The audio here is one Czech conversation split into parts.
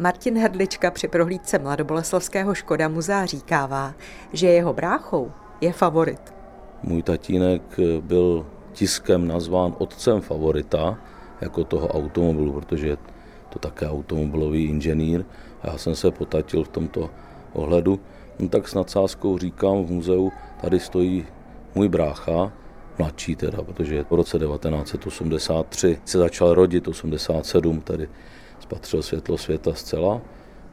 Martin Hrdlička při prohlídce mladoboleslavského Škoda muzea říkává, že jeho bráchou je favorit. Můj tatínek byl tiskem nazván otcem favorita jako toho automobilu, protože je to také automobilový inženýr a já jsem se potatil v tomto ohledu. No tak s nadsázkou říkám v muzeu, tady stojí můj brácha, mladší teda, protože v roce 1983 se začal rodit, 87 tedy spatřil světlo světa zcela.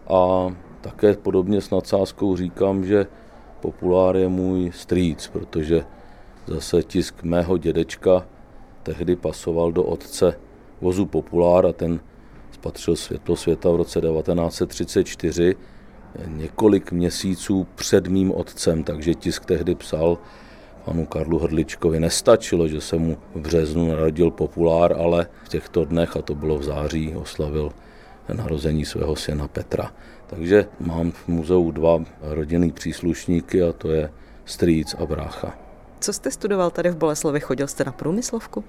A také podobně s nadsázkou říkám, že populár je můj strýc, protože zase tisk mého dědečka tehdy pasoval do otce vozu Populár a ten spatřil světlo světa v roce 1934, několik měsíců před mým otcem, takže tisk tehdy psal panu Karlu Hrdličkovi nestačilo, že se mu v březnu narodil populár, ale v těchto dnech, a to bylo v září, oslavil narození svého syna Petra. Takže mám v muzeu dva rodinný příslušníky a to je strýc a brácha. Co jste studoval tady v Boleslavi? Chodil jste na průmyslovku?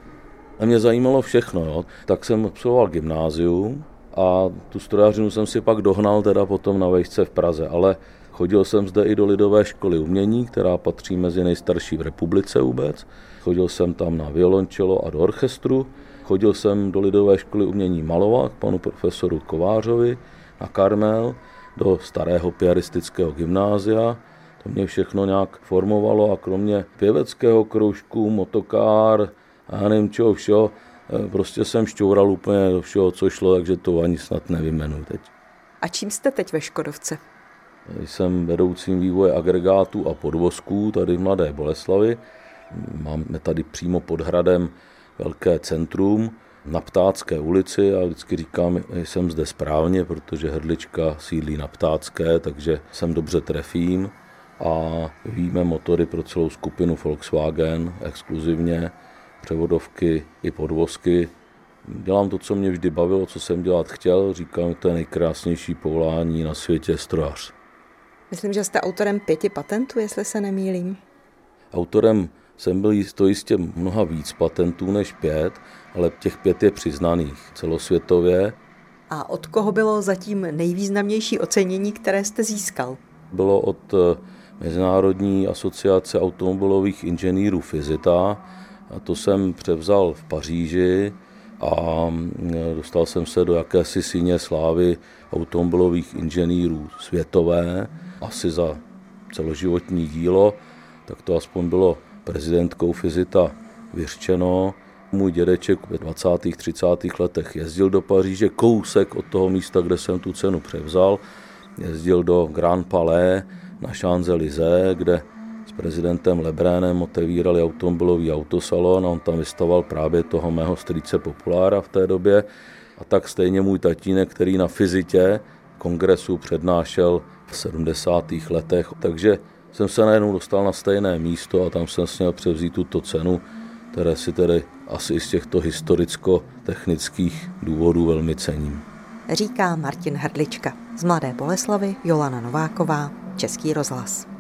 A mě zajímalo všechno. Jo. Tak jsem absolvoval gymnázium a tu strojařinu jsem si pak dohnal teda potom na vejšce v Praze, ale chodil jsem zde i do Lidové školy umění, která patří mezi nejstarší v republice vůbec. Chodil jsem tam na violončelo a do orchestru. Chodil jsem do Lidové školy umění malovat panu profesoru Kovářovi na Karmel, do starého piaristického gymnázia. To mě všechno nějak formovalo a kromě pěveckého kroužku, motokár, a já nevím čeho všeho, eh, prostě jsem šťoural úplně do všeho, co šlo, takže to ani snad nevymenu teď. A čím jste teď ve Škodovce? Jsem vedoucím vývoje agregátů a podvozků tady v Mladé Boleslavi. Máme tady přímo pod hradem velké centrum na Ptácké ulici a vždycky říkám, že jsem zde správně, protože hrdlička sídlí na Ptácké, takže sem dobře trefím a víme motory pro celou skupinu Volkswagen exkluzivně převodovky i podvozky. Dělám to, co mě vždy bavilo, co jsem dělat chtěl. Říkám, to je nejkrásnější povolání na světě strojař. Myslím, že jste autorem pěti patentů, jestli se nemýlím. Autorem jsem byl to jistě mnoha víc patentů než pět, ale těch pět je přiznaných celosvětově. A od koho bylo zatím nejvýznamnější ocenění, které jste získal? Bylo od eh, Mezinárodní asociace automobilových inženýrů Fizita, a to jsem převzal v Paříži a mm, dostal jsem se do jakési síně slávy automobilových inženýrů světové, asi za celoživotní dílo, tak to aspoň bylo prezidentkou Fizita vyřčeno. Můj dědeček ve 20. 30. letech jezdil do Paříže, kousek od toho místa, kde jsem tu cenu převzal. Jezdil do Grand Palais na Champs-Élysées, kde prezidentem Lebrénem otevírali automobilový autosalon a on tam vystavoval právě toho mého strýce Populára v té době. A tak stejně můj tatínek, který na fyzitě kongresu přednášel v 70. letech. Takže jsem se najednou dostal na stejné místo a tam jsem směl převzít tuto cenu, které si tedy asi z těchto historicko-technických důvodů velmi cením. Říká Martin Hrdlička. Z Mladé Boleslavy Jolana Nováková, Český rozhlas.